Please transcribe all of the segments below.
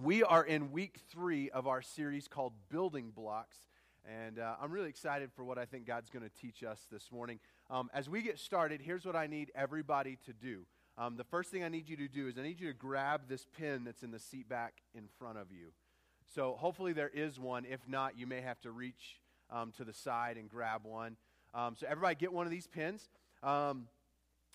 we are in week three of our series called Building Blocks. And uh, I'm really excited for what I think God's going to teach us this morning. Um, as we get started, here's what I need everybody to do. Um, the first thing I need you to do is I need you to grab this pin that's in the seat back in front of you. So hopefully there is one. If not, you may have to reach um, to the side and grab one. Um, so everybody get one of these pins. Um,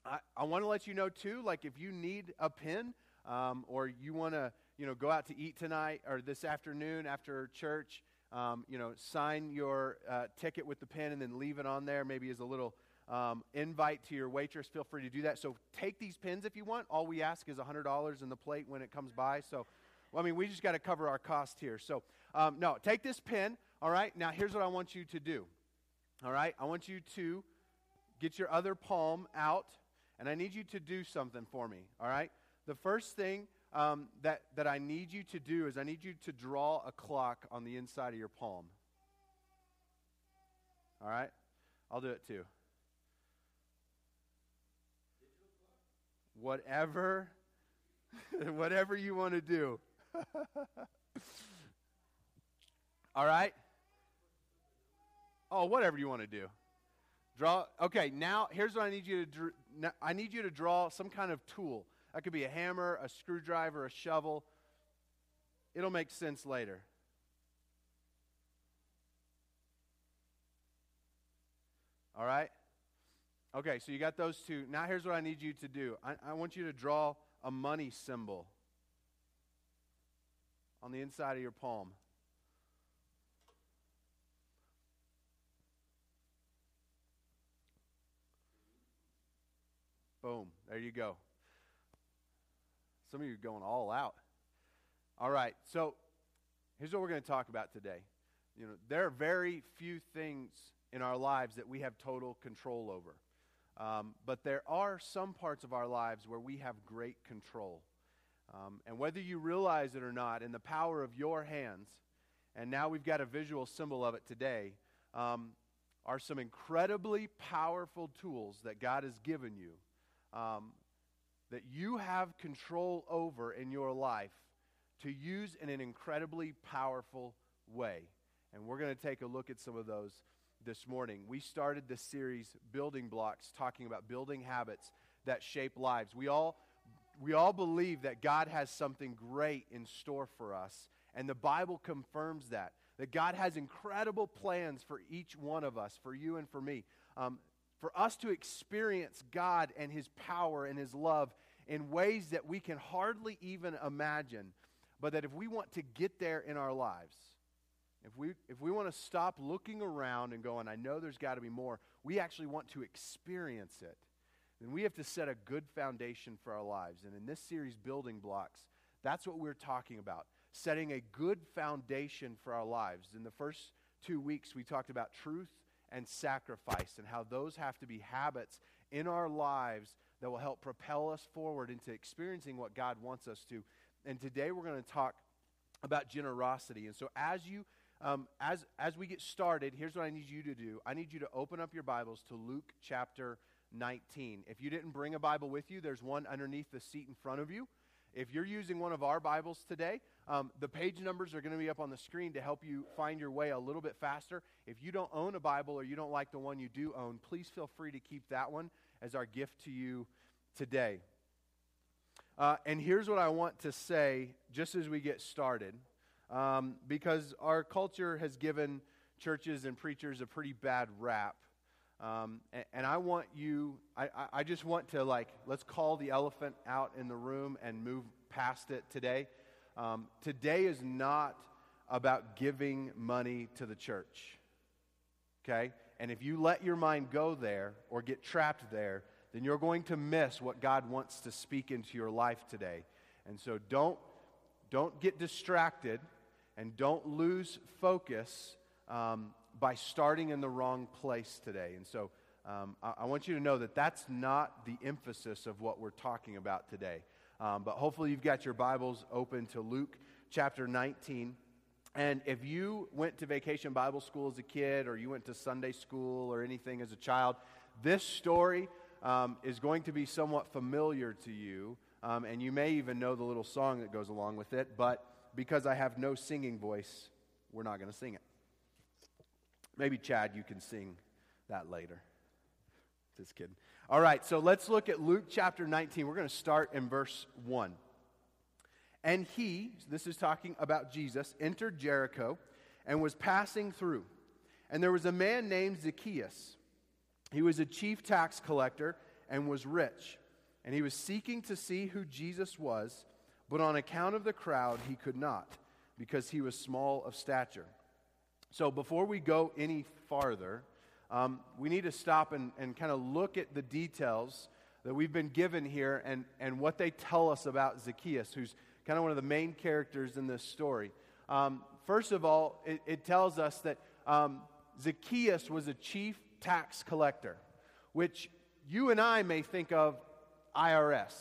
I, I want to let you know, too, like if you need a pin um, or you want to you know, go out to eat tonight or this afternoon after church, um, you know, sign your uh, ticket with the pen and then leave it on there, maybe as a little um, invite to your waitress. Feel free to do that. So take these pins if you want. All we ask is $100 in the plate when it comes by. So, well, I mean, we just got to cover our cost here. So, um, no, take this pin. All right. Now, here's what I want you to do. All right. I want you to get your other palm out, and I need you to do something for me. All right. The first thing um, that, that I need you to do is I need you to draw a clock on the inside of your palm. All right? I'll do it too. Whatever, whatever you want to do. All right? Oh, whatever you want to do. Draw. Okay, now here's what I need you to do. I need you to draw some kind of tool. That could be a hammer, a screwdriver, a shovel. It'll make sense later. All right? Okay, so you got those two. Now, here's what I need you to do I, I want you to draw a money symbol on the inside of your palm. Boom. There you go. Some of you are going all out. All right, so here's what we're going to talk about today. You know, there are very few things in our lives that we have total control over. Um, but there are some parts of our lives where we have great control. Um, and whether you realize it or not, in the power of your hands, and now we've got a visual symbol of it today, um, are some incredibly powerful tools that God has given you um, that you have control over in your life to use in an incredibly powerful way. And we're going to take a look at some of those this morning. We started this series, Building Blocks, talking about building habits that shape lives. We all, we all believe that God has something great in store for us, and the Bible confirms that. That God has incredible plans for each one of us, for you and for me. Um, for us to experience God and His power and His love in ways that we can hardly even imagine, but that if we want to get there in our lives, if we, if we want to stop looking around and going, I know there's got to be more, we actually want to experience it, then we have to set a good foundation for our lives. And in this series, Building Blocks, that's what we're talking about setting a good foundation for our lives. In the first two weeks, we talked about truth and sacrifice and how those have to be habits in our lives that will help propel us forward into experiencing what God wants us to. And today we're going to talk about generosity. And so as you um, as as we get started, here's what I need you to do. I need you to open up your Bibles to Luke chapter 19. If you didn't bring a Bible with you, there's one underneath the seat in front of you. If you're using one of our Bibles today, um, the page numbers are going to be up on the screen to help you find your way a little bit faster. If you don't own a Bible or you don't like the one you do own, please feel free to keep that one as our gift to you today. Uh, and here's what I want to say just as we get started, um, because our culture has given churches and preachers a pretty bad rap. Um, and, and, I want you, I, I just want to, like, let's call the elephant out in the room and move past it today. Um, today is not about giving money to the church. Okay? And if you let your mind go there or get trapped there, then you're going to miss what God wants to speak into your life today. And so don't, don't get distracted and don't lose focus um, by starting in the wrong place today. And so um, I, I, want you to know that that's not the emphasis of what we're talking about today. Um, but hopefully you've got your Bibles open to Luke chapter 19. And if you went to vacation Bible school as a kid, or you went to Sunday school or anything as a child, this story um, is going to be somewhat familiar to you. Um, and you may even know the little song that goes along with it. But because I have no singing voice, we're not going to sing it. Maybe, Chad, you can sing that later. Just kidding. All right, so let's look at Luke chapter 19. We're going to start in verse 1. And he, this is talking about Jesus, entered Jericho and was passing through. And there was a man named Zacchaeus. He was a chief tax collector and was rich. And he was seeking to see who Jesus was, but on account of the crowd, he could not, because he was small of stature. So before we go any farther, um, we need to stop and, and kind of look at the details that we've been given here and, and what they tell us about Zacchaeus, who's kind of one of the main characters in this story. Um, first of all, it, it, tells us that um, Zacchaeus was a chief tax collector, which you and I may think of IRS.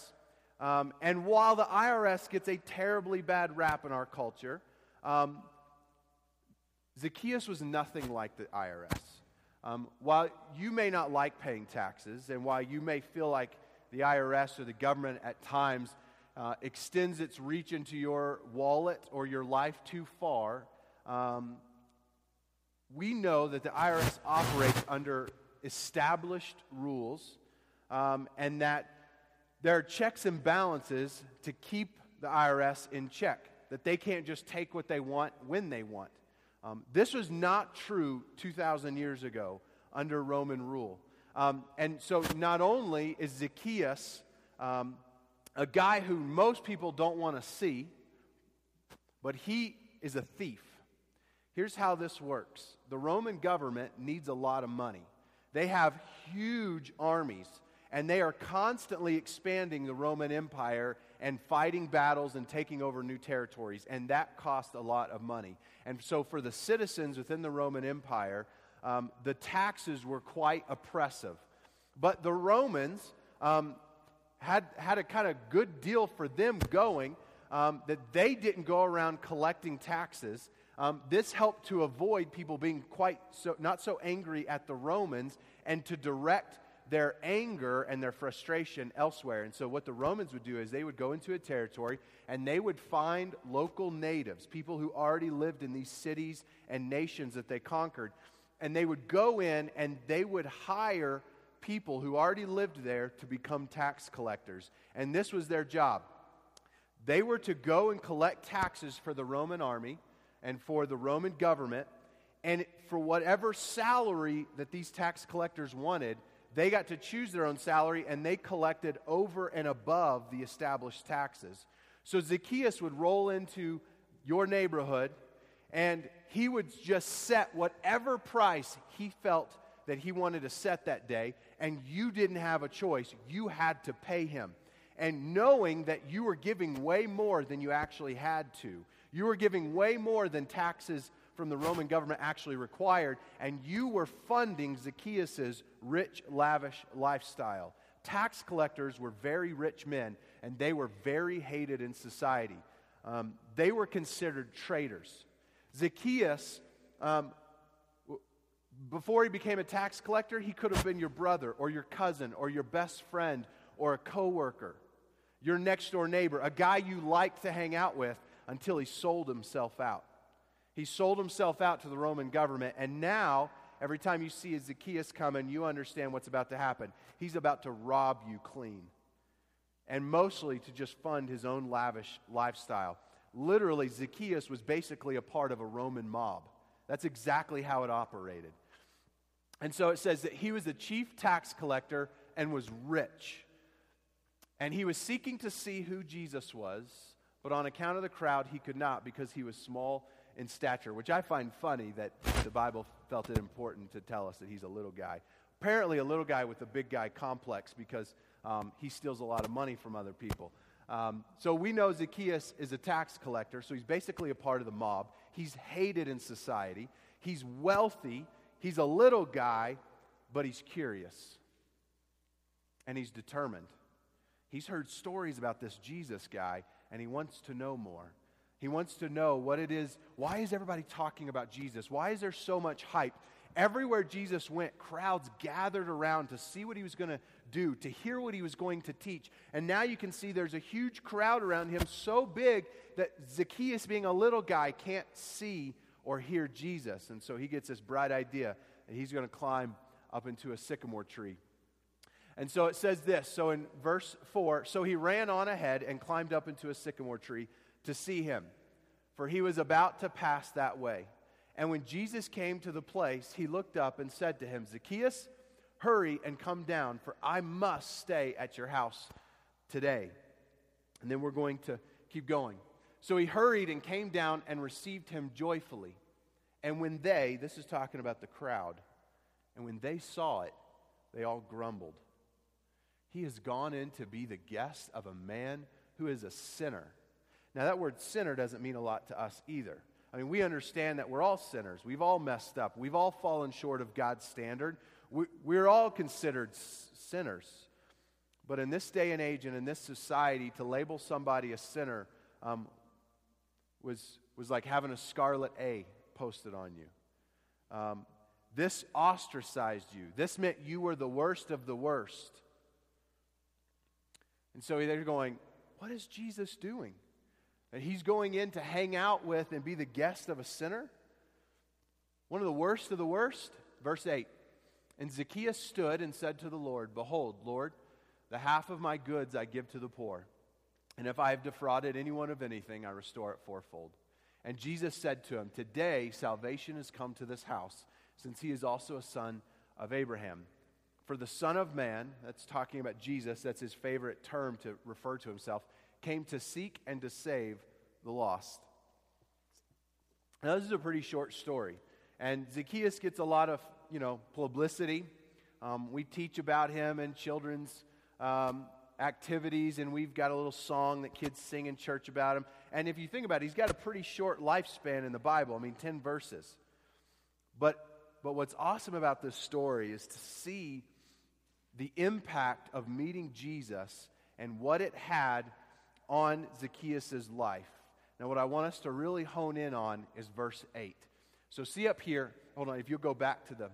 Um, and while the IRS gets a terribly bad rap in our culture, um, Zacchaeus was nothing like the IRS. Um, while you may not like paying taxes, and while you may feel like the IRS or the government at times uh, extends its reach into your wallet or your life too far, um, we know that the IRS operates under established rules um, and that there are checks and balances to keep the IRS in check, that they can't just take what they want when they want. Um, this was not true 2,000 years ago under Roman rule. Um, and so, not only is Zacchaeus um, a guy who most people don't want to see, but he is a thief. Here's how this works the Roman government needs a lot of money, they have huge armies. And they are constantly expanding the Roman Empire and fighting battles and taking over new territories. And that costs a lot of money. And so, for the citizens within the Roman Empire, um, the taxes were quite oppressive. But the Romans um, had, had a kind of good deal for them going um, that they didn't go around collecting taxes. Um, this helped to avoid people being quite so, not so angry at the Romans and to direct their anger and their frustration elsewhere. And so, what the Romans would do is they would go into a territory and they would find local natives, people who already lived in these cities and nations that they conquered, and they would go in and they would hire people who already lived there to become tax collectors. And this was their job. They were to go and collect taxes for the Roman army and for the Roman government. And for whatever salary that these tax collectors wanted, they got to choose their own salary and they collected over and above the established taxes. So Zacchaeus would roll into your neighborhood and he would just set whatever price he felt that he wanted to set that day, and you didn't have a choice. You had to pay him. And knowing that you were giving way more than you actually had to, you were giving way more than taxes from the Roman government actually required, and you were funding Zacchaeus' rich, lavish lifestyle. Tax collectors were very rich men, and they were very hated in society. Um, they were considered traitors. Zacchaeus, um, before he became a tax collector, he could have been your brother or your cousin or your best friend or a coworker, your next door neighbor, a guy you liked to hang out with until he sold himself out. He sold himself out to the Roman government, and now every time you see Zacchaeus coming, you understand what's about to happen. He's about to rob you clean, and mostly to just fund his own lavish lifestyle. Literally, Zacchaeus was basically a part of a Roman mob. That's exactly how it operated. And so it says that he was a chief tax collector and was rich. And he was seeking to see who Jesus was, but on account of the crowd, he could not because he was small in stature, which I find funny that the Bible felt it important to tell us that he's a little guy. Apparently, a little guy with a big guy complex because um, he steals a lot of money from other people. Um, so we know Zacchaeus is a tax collector, so he's basically a part of the mob. He's hated in society. He's wealthy. He's a little guy, but he's curious. And he's determined. He's heard stories about this Jesus guy, and he wants to know more. He wants to know what it is. Why is everybody talking about Jesus? Why is there so much hype? Everywhere Jesus went, crowds gathered around to see what he was going to do, to hear what he was going to teach. And now you can see there's a huge crowd around him, so big that Zacchaeus, being a little guy, can't see or hear Jesus. And so he gets this bright idea that he's going to climb up into a sycamore tree. And so it says this. So in verse 4, so he ran on ahead and climbed up into a sycamore tree to see him, for he was about to pass that way. And when Jesus came to the place, he looked up and said to him, Zacchaeus, hurry and come down, for I must stay at your house today. And then we're going to keep going. So he hurried and came down and received him joyfully. And when they, this is talking about the crowd, and when they saw it, they all grumbled. He has gone in to be the guest of a man who is a sinner. Now, that word sinner doesn't mean a lot to us either. I mean, we understand that we're all sinners. We've all messed up. We've all fallen short of God's standard. We, are all considered sinners. But in this day and age and in this society, to label somebody a sinner um, was, was like having a scarlet A posted on you. Um, this ostracized you. This meant you were the worst of the worst. And so they're going, What is Jesus doing? that he's going in to hang out with and be the guest of a sinner? One of the worst of the worst? Verse 8. And Zacchaeus stood and said to the Lord, Behold, Lord, the half of my goods I give to the poor. And if I have defrauded anyone of anything, I restore it fourfold. And Jesus said to him, Today salvation has come to this house, since he is also a son of Abraham. For the Son of Man, that's talking about Jesus, that's his favorite term to refer to himself, came to seek and to save the lost. Now, this is a pretty short story. And Zacchaeus gets a lot of, you know, publicity. Um, we teach about him in children's um, activities, and we've got a little song that kids sing in church about him. And if you think about it, he's got a pretty short lifespan in the Bible. I mean, 10 verses. But, but what's awesome about this story is to see the impact of meeting Jesus and what it had on Zacchaeus' life. Now, what I want us to really hone in on is verse 8. So, see up here, hold on, if you'll go back to the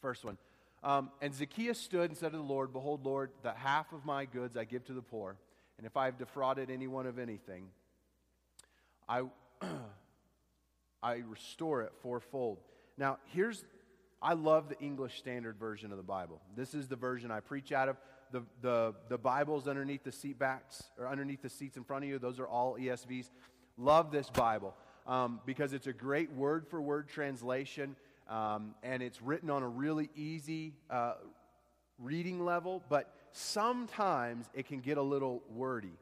first one. Um, and Zacchaeus stood and said to the Lord, Behold, Lord, the half of my goods I give to the poor, and if I have defrauded anyone of anything, I, I restore it fourfold. Now, here's, I love the English Standard Version of the Bible. This is the version I preach out of the, the, the Bibles underneath the seat backs or underneath the seats in front of you. Those are all ESVs. Love this Bible um, because it's a great word for word translation um, and it's written on a really easy uh, reading level, but sometimes it can get a little wordy.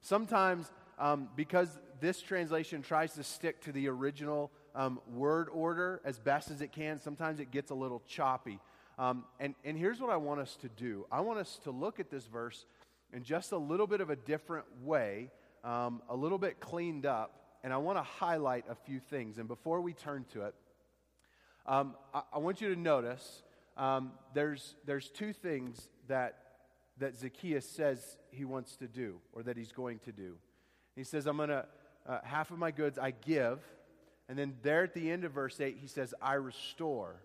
Sometimes, um, because this translation tries to stick to the original um, word order as best as it can, sometimes it gets a little choppy. Um, and, and here's what I want us to do I want us to look at this verse in just a little bit of a different way, um, a little bit cleaned up, and I want to highlight a few things. And before we turn to it, um, I, I, want you to notice um, there's, there's two things that, that Zacchaeus says he wants to do or that he's going to do. He says, I'm going to, uh, half of my goods I give. And then there at the end of verse 8, he says, I restore.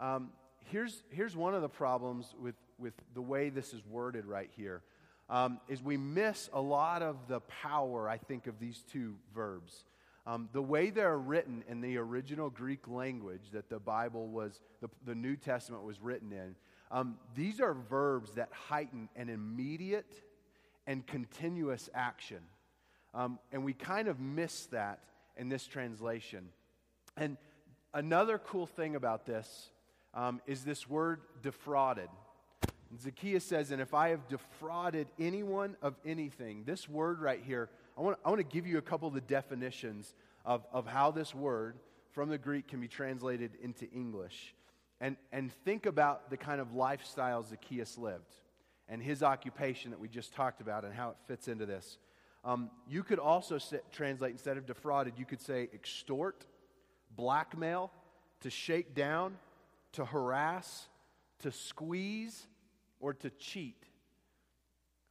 Um, here's, here's one of the problems with, with the way this is worded right here. Um, is we miss a lot of the power, I think, of these two verbs. Um, the way they're written in the original Greek language that the Bible was, the, the New Testament was written in, um, these are verbs that heighten an immediate and continuous action. Um, and we kind of miss that in this translation. And another cool thing about this um, is this word defrauded. Zacchaeus says, And if I have defrauded anyone of anything, this word right here, I want, I want to give you a couple of the definitions of, of how this word from the Greek can be translated into English. And, and think about the kind of lifestyle Zacchaeus lived and his occupation that we just talked about and how it fits into this. Um, you could also sit, translate, instead of defrauded, you could say extort, blackmail, to shake down, to harass, to squeeze, or to cheat.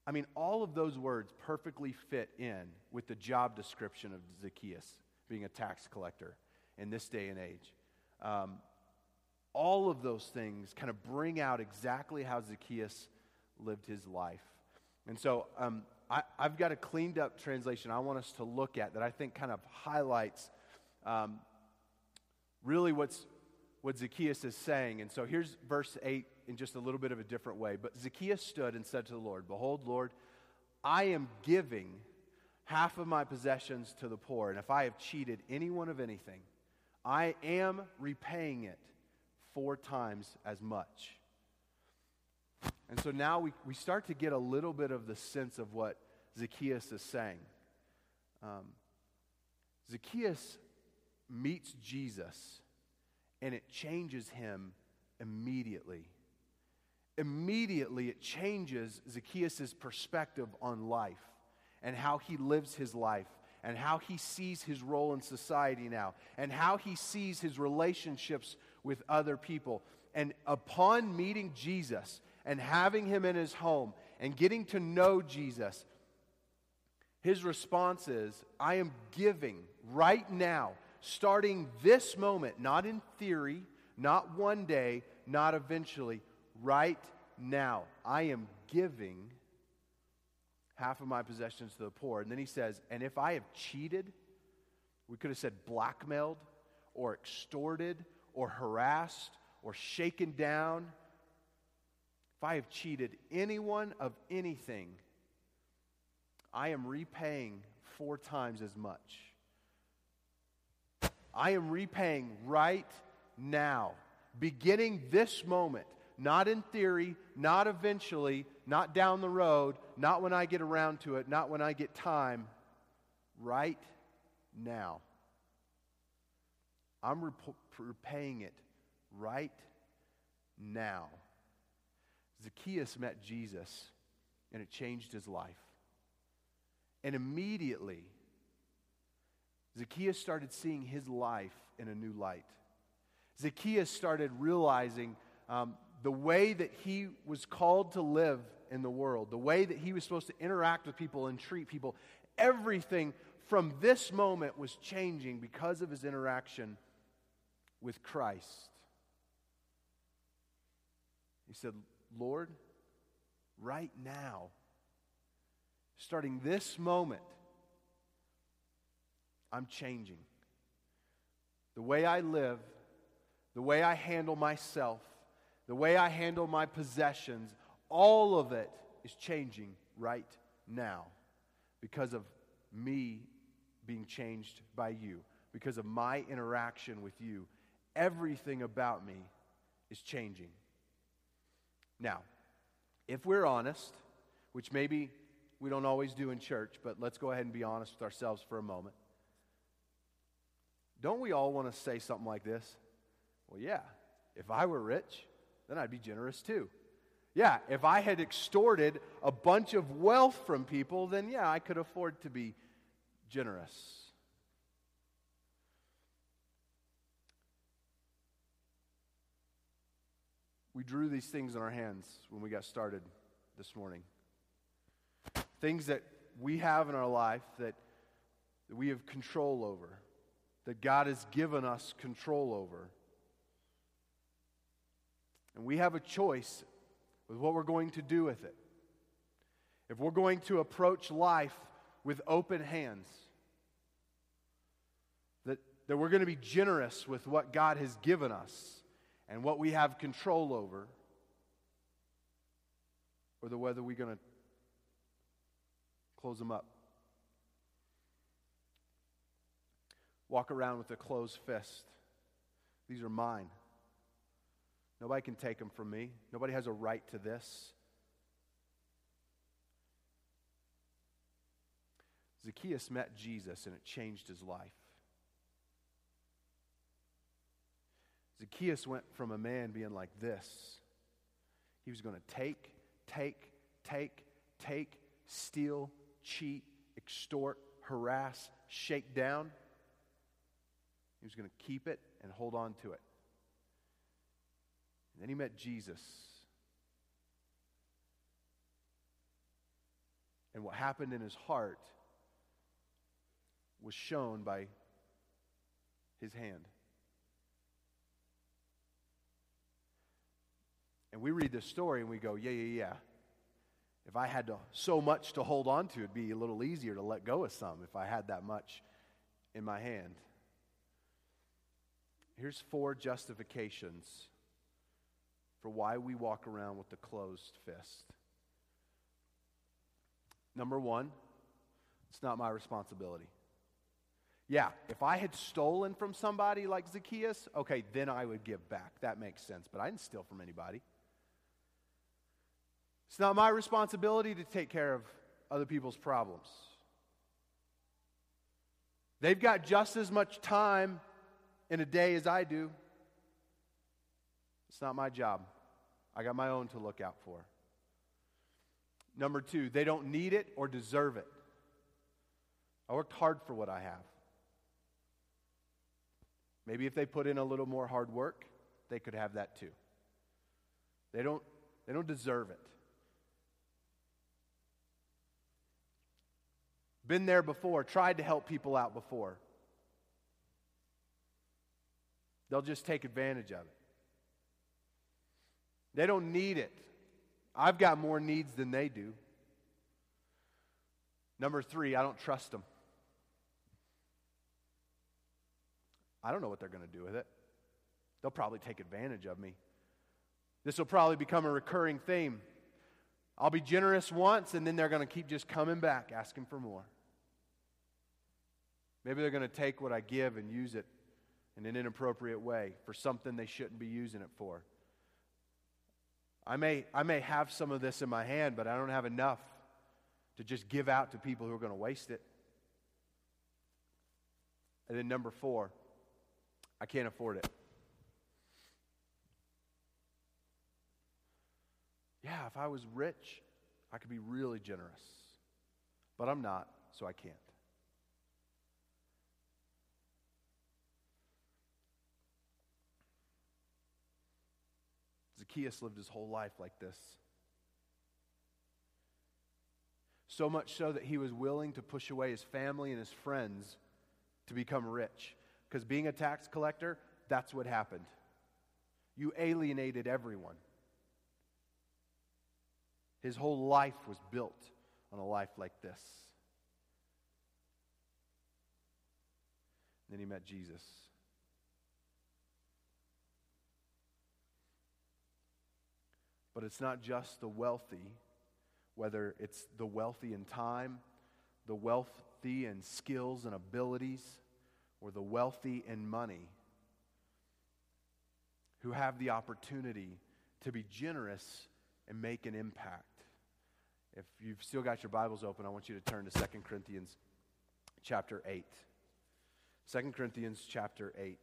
I mean, all of those words perfectly fit in with the job description of Zacchaeus being a tax collector in this day and age. Um, all of those things kind of bring out exactly how Zacchaeus lived his life. And so um, I, have got a cleaned up translation I want us to look at that I think kind of highlights um, really what's, what Zacchaeus is saying. And so here's verse 8 in just a little bit of a different way. But Zacchaeus stood and said to the Lord, Behold, Lord, I am giving half of my possessions to the poor, and if I have cheated anyone of anything, I am repaying it four times as much. And so now we, we start to get a little bit of the sense of what Zacchaeus is saying. Um, Zacchaeus meets Jesus, and it changes him immediately. Immediately, it changes Zacchaeus' perspective on life and how he lives his life and how he sees his role in society now and how he sees his relationships with other people. And upon meeting Jesus and having him in his home and getting to know Jesus, his response is I am giving right now, starting this moment, not in theory, not one day, not eventually, right now. I am giving half of my possessions to the poor. And then he says, And if I have cheated, we could have said blackmailed or extorted or harassed or shaken down. If I have cheated anyone of anything, I am repaying four times as much. I am repaying right now, beginning this moment, not in theory, not eventually, not down the road, not when I get around to it, not when I get time, right now. I'm rep- repaying it right now. Zacchaeus met Jesus, and it changed his life. And immediately, Zacchaeus started seeing his life in a new light. Zacchaeus started realizing um, the way that he was called to live in the world, the way that he was supposed to interact with people and treat people. Everything from this moment was changing because of his interaction with Christ. He said, Lord, right now, starting this moment, I'm changing. The way I live, the way I handle myself, the way I handle my possessions, all of it is changing right now because of me being changed by you, because of my interaction with you. Everything about me is changing. Now, if we're honest, which maybe we don't always do in church, but let's go ahead and be honest with ourselves for a moment. Don't we all want to say something like this? Well, yeah, if I were rich, then I'd be generous too. Yeah, if I had extorted a bunch of wealth from people, then yeah, I could afford to be generous. We drew these things in our hands when we got started this morning. Things that we have in our life that, that we have control over, that God has given us control over. And we have a choice with what we're going to do with it. If we're going to approach life with open hands, that, that we're going to be generous with what God has given us and what we have control over, or the whether we're going to close them up. Walk around with a closed fist. These are mine. Nobody can take them from me. Nobody has a right to this. Zacchaeus met Jesus and it changed his life. Zacchaeus went from a man being like this. He was going to take, take, take, take, steal, cheat, extort, harass, shake down. He was going to keep it and hold on to it. And then he met Jesus. And what happened in his heart was shown by his hand. And we read this story and we go, yeah, yeah, yeah. If I had to, so much to hold on to, it'd be a little easier to let go of some if I had that much in my hand. Here's four justifications for why we walk around with the closed fist. Number one, it's not my responsibility. Yeah, if I had stolen from somebody like Zacchaeus, okay, then I would give back. That makes sense. But I didn't steal from anybody. It's not my responsibility to take care of other people's problems. They've got just as much time in a day as I do. It's not my job. I got my own to look out for. Number two, they don't need it or deserve it. I worked hard for what I have. Maybe if they put in a little more hard work, they could have that too. They don't, they don't deserve it. Been there before, tried to help people out before. They'll just take advantage of it. They don't need it. I've got more needs than they do. Number three, I don't trust them. I don't know what they're going to do with it. They'll probably take advantage of me. This will probably become a recurring theme. I'll be generous once, and then they're going to keep just coming back asking for more. Maybe they're going to take what I give and use it in an inappropriate way for something they shouldn't be using it for. I may, I may have some of this in my hand, but I don't have enough to just give out to people who are going to waste it. And then number four, I can't afford it. Yeah, if I was rich, I could be really generous. But I'm not, so I can't. Zacchaeus lived his whole life like this. So much so that he was willing to push away his family and his friends to become rich. Because being a tax collector, that's what happened. You alienated everyone. His whole life was built on a life like this. then he met Jesus. But it's not just the wealthy, whether it's the wealthy in time, the wealthy in skills and abilities, or the wealthy in money, who have the opportunity to be generous and make an impact. If you've still got your Bibles open, I want you to turn to 2 Corinthians chapter 8. 2 Corinthians chapter 8.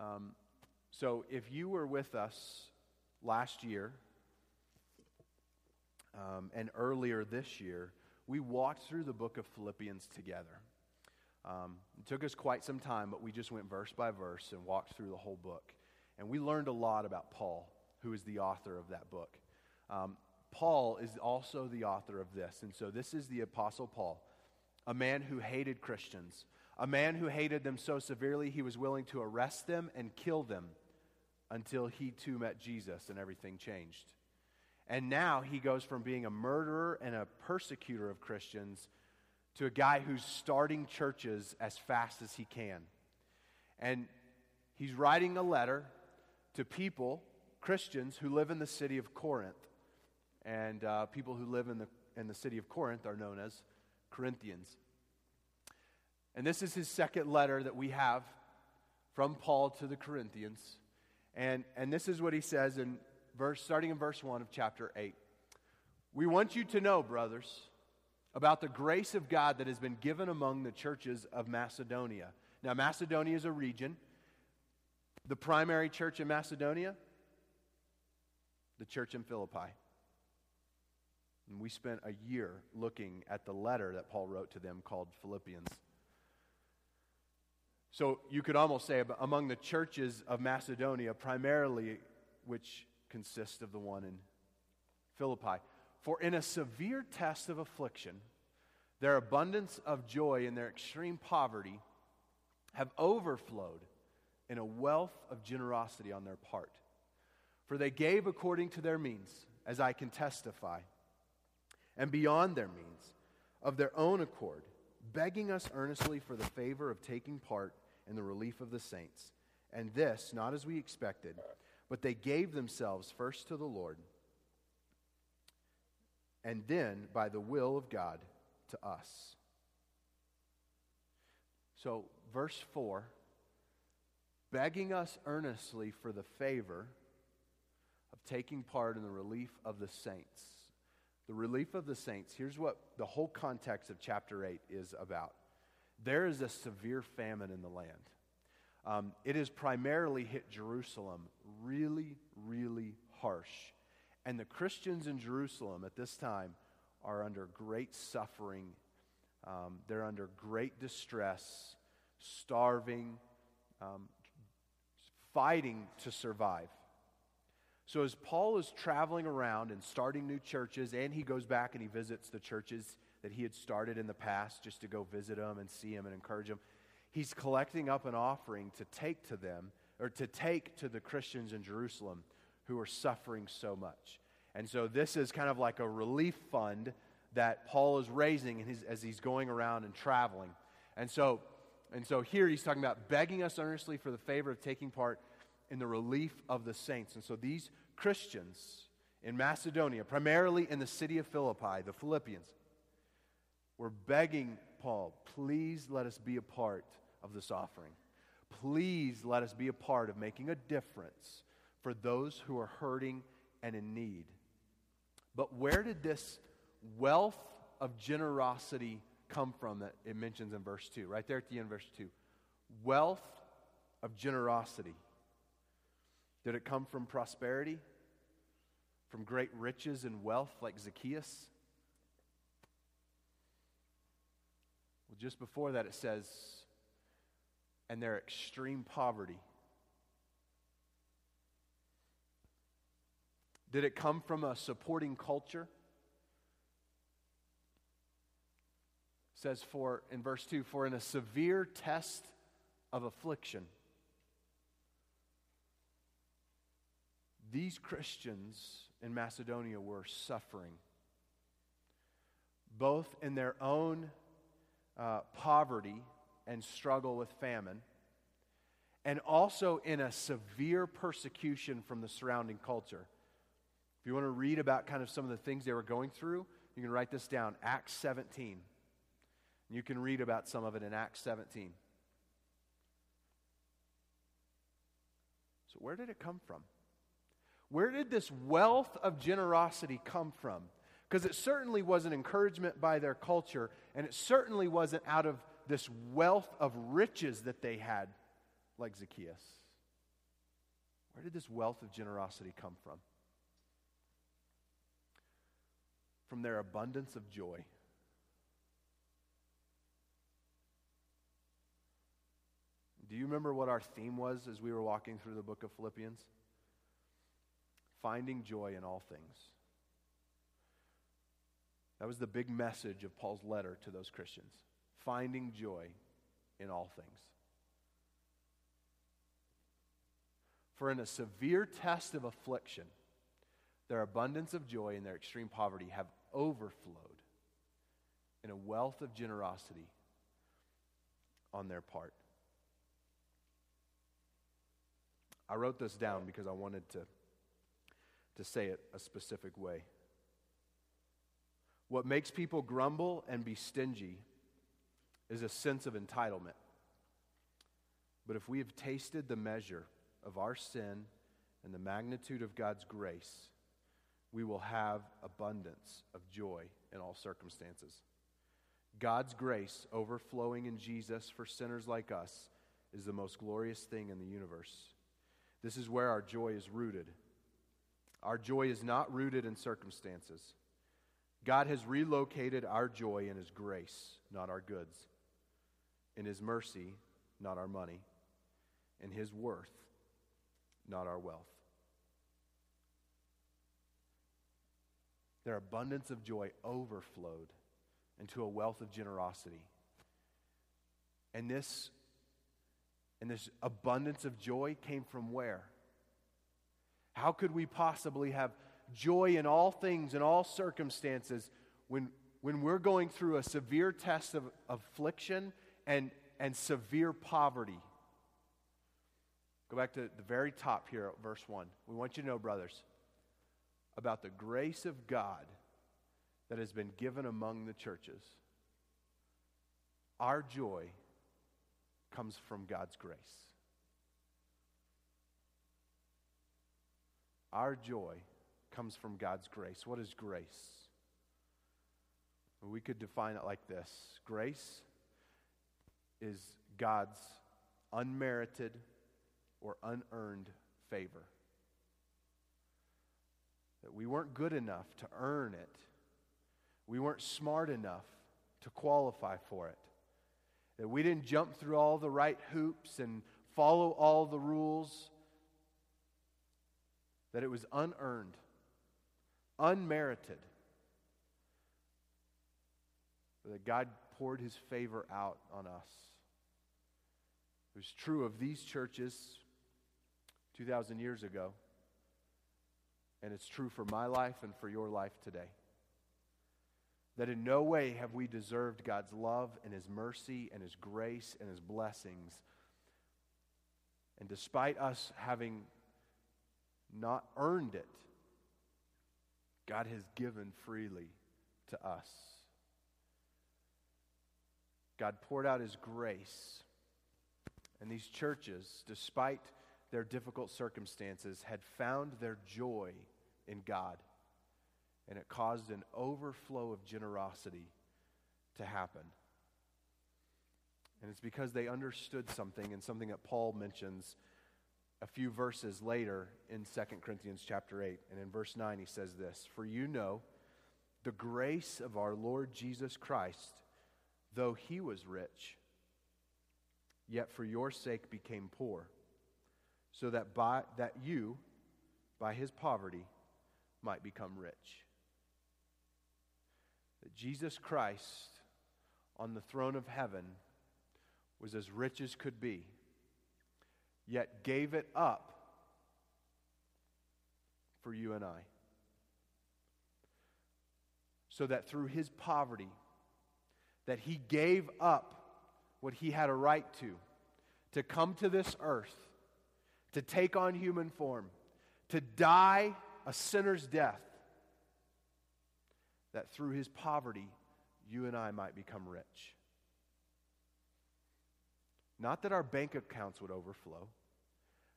Um, so if you were with us last year um, and earlier this year, we walked through the book of Philippians together. Um, it took us quite some time, but we just went verse by verse and walked through the whole book. And we learned a lot about Paul, who is the author of that book. Um, Paul is also the author of this. And so this is the Apostle Paul, a man who hated Christians, a man who hated them so severely he was willing to arrest them and kill them until he too met Jesus and everything changed. And now he goes from being a murderer and a persecutor of Christians to a guy who's starting churches as fast as he can. And he's writing a letter to people, Christians, who live in the city of Corinth. And uh, people who live in the, in the city of Corinth are known as Corinthians. And this is his second letter that we have from Paul to the Corinthians. And, and this is what he says in verse, starting in verse 1 of chapter 8. We want you to know, brothers, about the grace of God that has been given among the churches of Macedonia. Now, Macedonia is a region. The primary church in Macedonia, the church in Philippi. And we spent a year looking at the letter that Paul wrote to them called Philippians. So you could almost say among the churches of Macedonia, primarily which consists of the one in Philippi. For in a severe test of affliction, their abundance of joy and their extreme poverty have overflowed in a wealth of generosity on their part. For they gave according to their means, as I can testify, and beyond their means, of their own accord, begging us earnestly for the favor of taking part in the relief of the saints. And this, not as we expected, but they gave themselves first to the Lord, and then, by the will of God, to us. So, verse 4 begging us earnestly for the favor of taking part in the relief of the saints. The relief of the saints, here's what the whole context of chapter 8 is about. There is a severe famine in the land. Um, it has primarily hit Jerusalem really, really harsh. And the Christians in Jerusalem at this time are under great suffering. Um, they're under great distress, starving, um, fighting to survive. So, as Paul is traveling around and starting new churches, and he goes back and he visits the churches that he had started in the past just to go visit them and see them and encourage them, he's collecting up an offering to take to them, or to take to the Christians in Jerusalem who are suffering so much. And so, this is kind of like a relief fund that Paul is raising as he's going around and traveling. And so, and so here he's talking about begging us earnestly for the favor of taking part in the relief of the saints. And so these Christians in Macedonia, primarily in the city of Philippi, the Philippians, were begging Paul, please let us be a part of this offering. Please let us be a part of making a difference for those who are hurting and in need. But where did this wealth of generosity come from that it mentions in verse 2? Right there at the end, of verse 2. Wealth of generosity. Did it come from prosperity? From great riches and wealth like Zacchaeus? Just before that, it says, and their extreme poverty. Did it come from a supporting culture? It says for in verse 2 for in a severe test of affliction These Christians in Macedonia were suffering, both in their own uh, poverty and struggle with famine, and also in a severe persecution from the surrounding culture. If you want to read about kind of some of the things they were going through, you can write this down Acts 17. You can read about some of it in Acts 17. So, where did it come from? Where did this wealth of generosity come from? Because it certainly was an encouragement by their culture, and it certainly wasn't out of this wealth of riches that they had, like Zacchaeus. Where did this wealth of generosity come from? From their abundance of joy. Do you remember what our theme was as we were walking through the book of Philippians? finding joy in all things. That was the big message of Paul's letter to those Christians finding joy in all things. For in a severe test of affliction, their abundance of joy and their extreme poverty have overflowed in a wealth of generosity on their part. I wrote this down because I wanted to to say it a specific way. What makes people grumble and be stingy is a sense of entitlement. But if we have tasted the measure of our sin and the magnitude of God's grace, we will have abundance of joy in all circumstances. God's grace overflowing in Jesus for sinners like us is the most glorious thing in the universe. This is where our joy is rooted. Our joy is not rooted in circumstances. God has relocated our joy in His grace, not our goods, in His mercy, not our money, in His worth, not our wealth. Their abundance of joy overflowed into a wealth of generosity. And this, and this abundance of joy came from where? How could we possibly have joy in all things, in all circumstances, when, when we're going through a severe test of, affliction and, and severe poverty? Go back to the very top here verse 1. We want you to know, brothers, about the grace of God that has been given among the churches. Our joy comes from God's grace. Our joy comes from God's grace. What is grace? We could define it like this grace is God's unmerited or unearned favor. That we weren't good enough to earn it, we weren't smart enough to qualify for it. That we didn't jump through all the right hoops and follow all the rules. That it was unearned, unmerited. That God poured his favor out on us. It was true of these churches 2,000 years ago. And it's true for my life and for your life today. That in no way have we deserved God's love and His mercy and His grace and His blessings. And despite us having not earned it, God has given freely to us. God poured out His grace. And these churches, despite their difficult circumstances, had found their joy in God. And it caused an overflow of generosity to happen. And it's because they understood something, and something that Paul mentions a few verses later in 2 Corinthians chapter 8. And in verse 9, he says this For you know the grace of our Lord Jesus Christ, though he was rich, yet for your sake became poor, so that, by, that you, by his poverty, might become rich. That Jesus Christ on the throne of heaven was as rich as could be, yet gave it up for you and I. So that through his poverty, that he gave up what he had a right to, to come to this earth, to take on human form, to die a sinner's death, that through his poverty, you and I might become rich. Not that our bank accounts would overflow,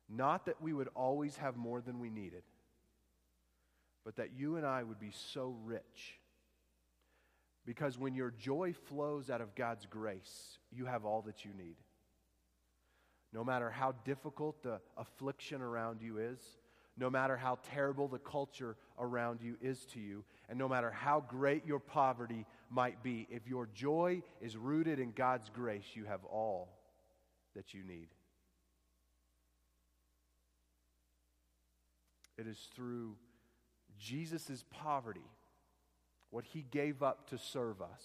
not that we would always have more than we needed, but that you and I would be so rich. Because when your joy flows out of God's grace, you have all that you need. No matter how difficult the affliction around you is, no matter how terrible the culture around you is to you, and no matter how great your poverty might be, if your joy is rooted in God's grace, you have all that you need. It is through Jesus' poverty, what he gave up to serve us,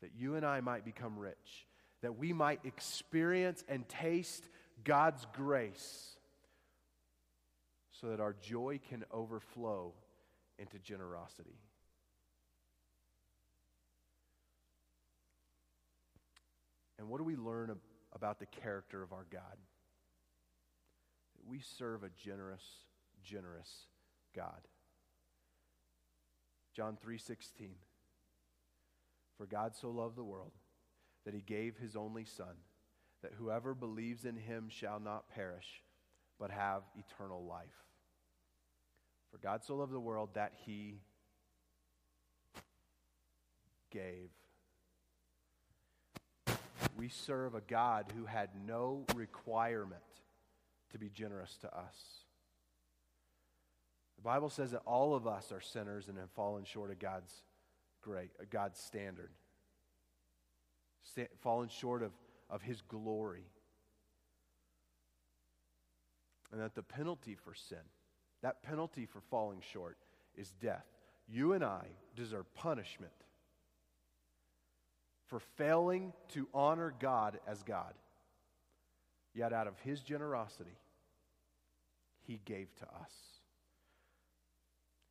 that you and I might become rich, that we might experience and taste God's grace so that our joy can overflow into generosity. And what do we learn about the character of our God? We serve a generous, generous God. John 3:16 For God so loved the world that he gave his only son that whoever believes in him shall not perish but have eternal life. For God so loved the world that he gave. We serve a God who had no requirement to be generous to us. The Bible says that all of us are sinners and have fallen short of God's great, uh, God's standard, fallen short of, of His glory. And that the penalty for sin that penalty for falling short is death. You and I deserve punishment for failing to honor God as God. Yet, out of His generosity, He gave to us.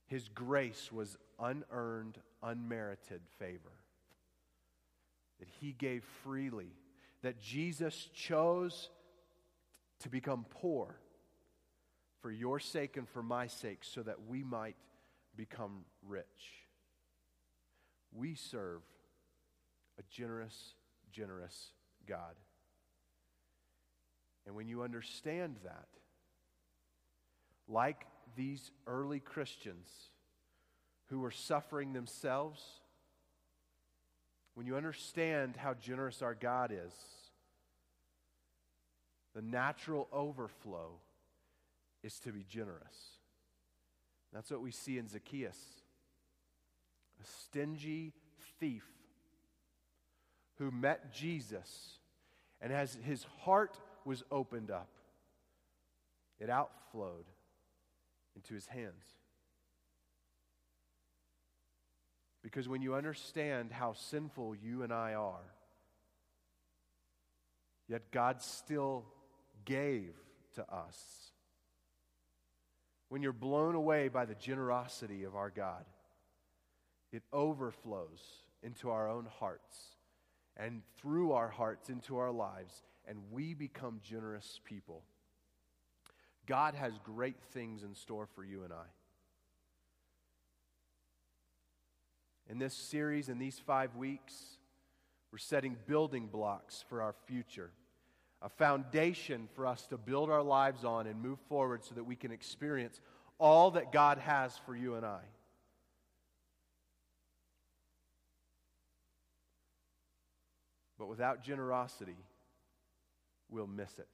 His grace was unearned, unmerited favor. That He gave freely. That Jesus chose to become poor for your sake and for my sake so that we might become rich. We serve a generous, generous God. And when you understand that, like these early Christians who were suffering themselves, when you understand how generous our God is, the natural overflow is to be generous. That's what we see in Zacchaeus a stingy thief who met Jesus, and as his heart was opened up, it outflowed into his hands. Because when you understand how sinful you and I are, yet God still gave to us, when you're blown away by the generosity of our God, it overflows into our own hearts and through our hearts into our lives, and we become generous people. God has great things in store for you and I. In this series, in these five weeks, we're setting building blocks for our future, a foundation for us to build our lives on and move forward so that we can experience all that God has for you and I. But without generosity, we'll miss it.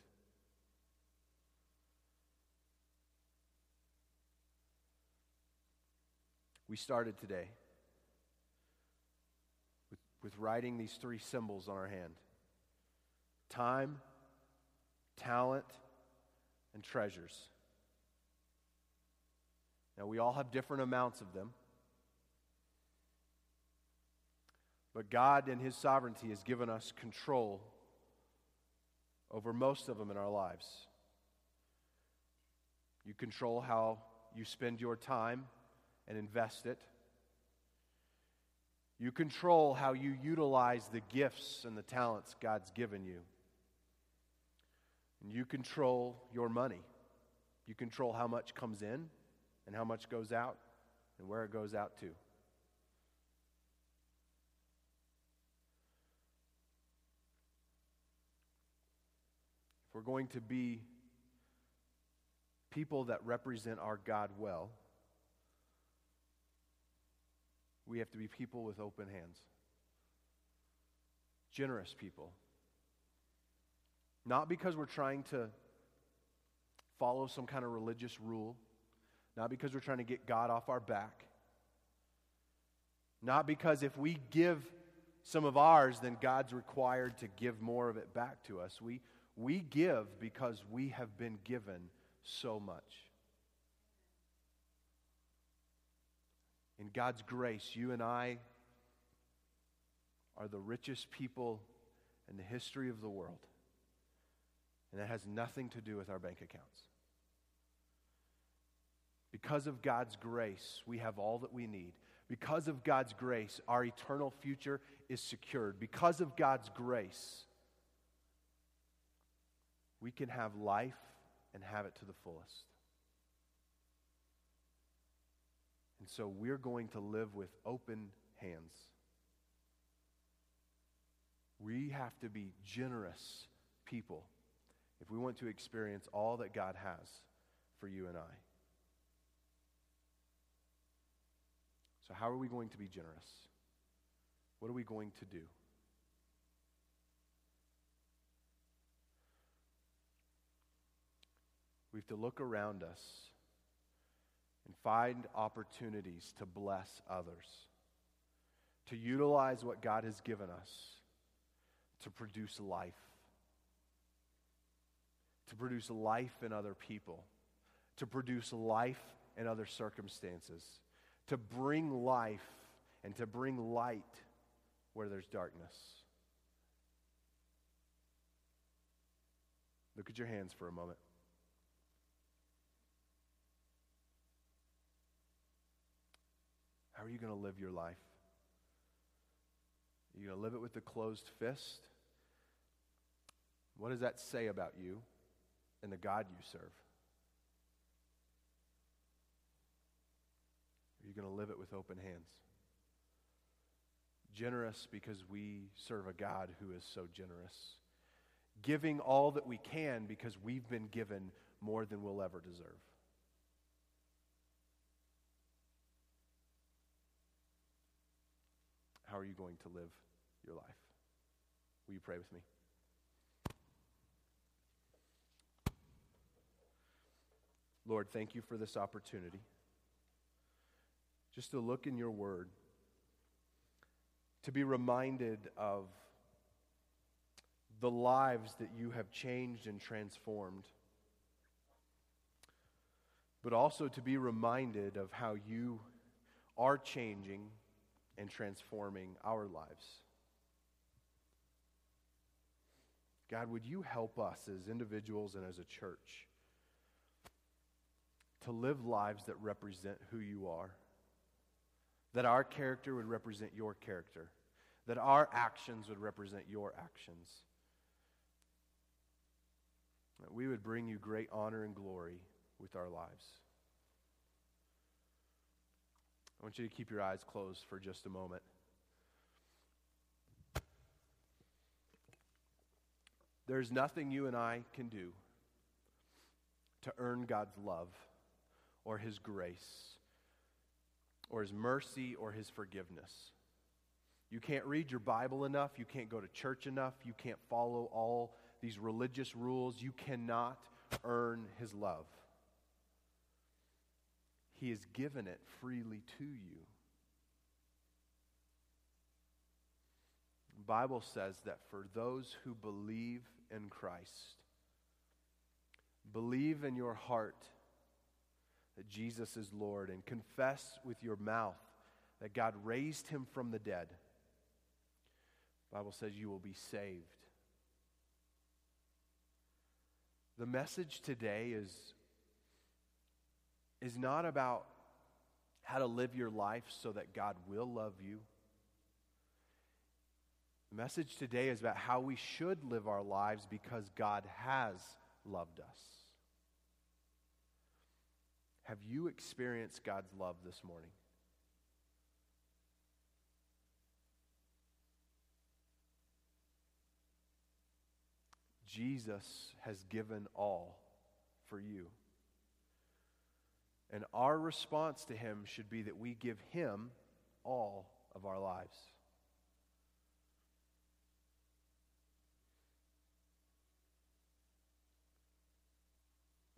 We started today with, with writing these three symbols on our hand time, talent, and treasures. Now, we all have different amounts of them. But God, in His sovereignty, has given us control over most of them in our lives. You control how you spend your time and invest it. You control how you utilize the gifts and the talents God's given you. And you control your money. You control how much comes in and how much goes out and where it goes out to. We're going to be people that represent our God well, we have to be people with open hands, generous people. Not because we're trying to follow some kind of religious rule, not because we're trying to get God off our back, not because if we give some of ours, then God's required to give more of it back to us. We, we give because we have been given so much. In God's grace, you and I are the richest people in the history of the world. And that has nothing to do with our bank accounts. Because of God's grace, we have all that we need. Because of God's grace, our eternal future is secured. Because of God's grace, we can have life and have it to the fullest. And so we're going to live with open hands. We have to be generous people if we want to experience all that God has for you and I. So, how are we going to be generous? What are we going to do? We have to look around us and find opportunities to bless others, to utilize what God has given us to produce life, to produce life in other people, to produce life in other circumstances, to bring life and to bring light where there's darkness. Look at your hands for a moment. How are you going to live your life? Are you going to live it with a closed fist? What does that say about you and the God you serve? Are you going to live it with open hands? Generous because we serve a God who is so generous. Giving all that we can because we've been given more than we'll ever deserve. How are you going to live your life? Will you pray with me? Lord, thank you for this opportunity just to look in your word, to be reminded of the lives that you have changed and transformed, but also to be reminded of how you are changing and transforming our lives. God, would you help us as individuals and as a church to live lives that represent who you are? That our character would represent your character, that our actions would represent your actions. That we would bring you great honor and glory with our lives. I want you to keep your eyes closed for just a moment. There's nothing you and I can do to earn God's love or His grace or His mercy or His forgiveness. You can't read your Bible enough. You can't go to church enough. You can't follow all these religious rules. You cannot earn His love. He has given it freely to you. The Bible says that for those who believe in Christ, believe in your heart that Jesus is Lord and confess with your mouth that God raised him from the dead, the Bible says you will be saved. The message today is is not about how to live your life so that God will love you. The message today is about how we should live our lives because God has loved us. Have you experienced God's love this morning? Jesus has given all for you. And our response to him should be that we give him all of our lives.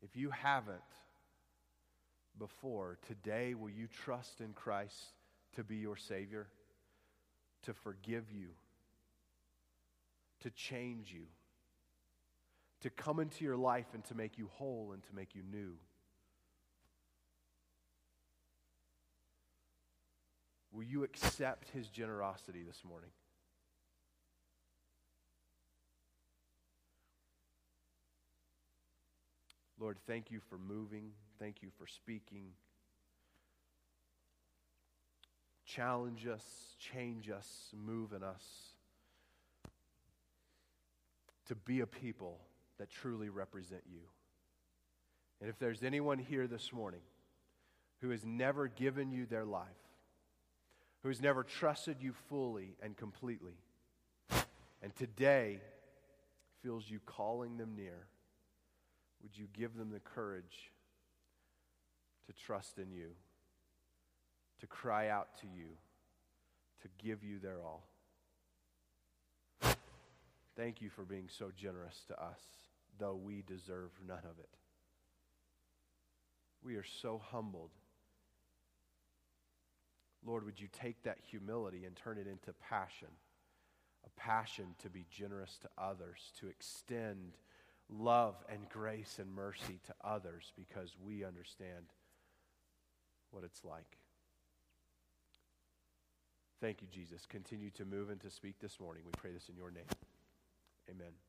If you haven't before, today will you trust in Christ to be your Savior, to forgive you, to change you, to come into your life and to make you whole and to make you new? Will you accept his generosity this morning? Lord, thank you for moving. Thank you for speaking. Challenge us, change us, move in us to be a people that truly represent you. And if there's anyone here this morning who has never given you their life, who has never trusted you fully and completely, and today feels you calling them near, would you give them the courage to trust in you, to cry out to you, to give you their all? Thank you for being so generous to us, though we deserve none of it. We are so humbled Lord, would you take that humility and turn it into passion? A passion to be generous to others, to extend love and grace and mercy to others because we understand what it's like. Thank you, Jesus. Continue to move and to speak this morning. We pray this in your name. Amen.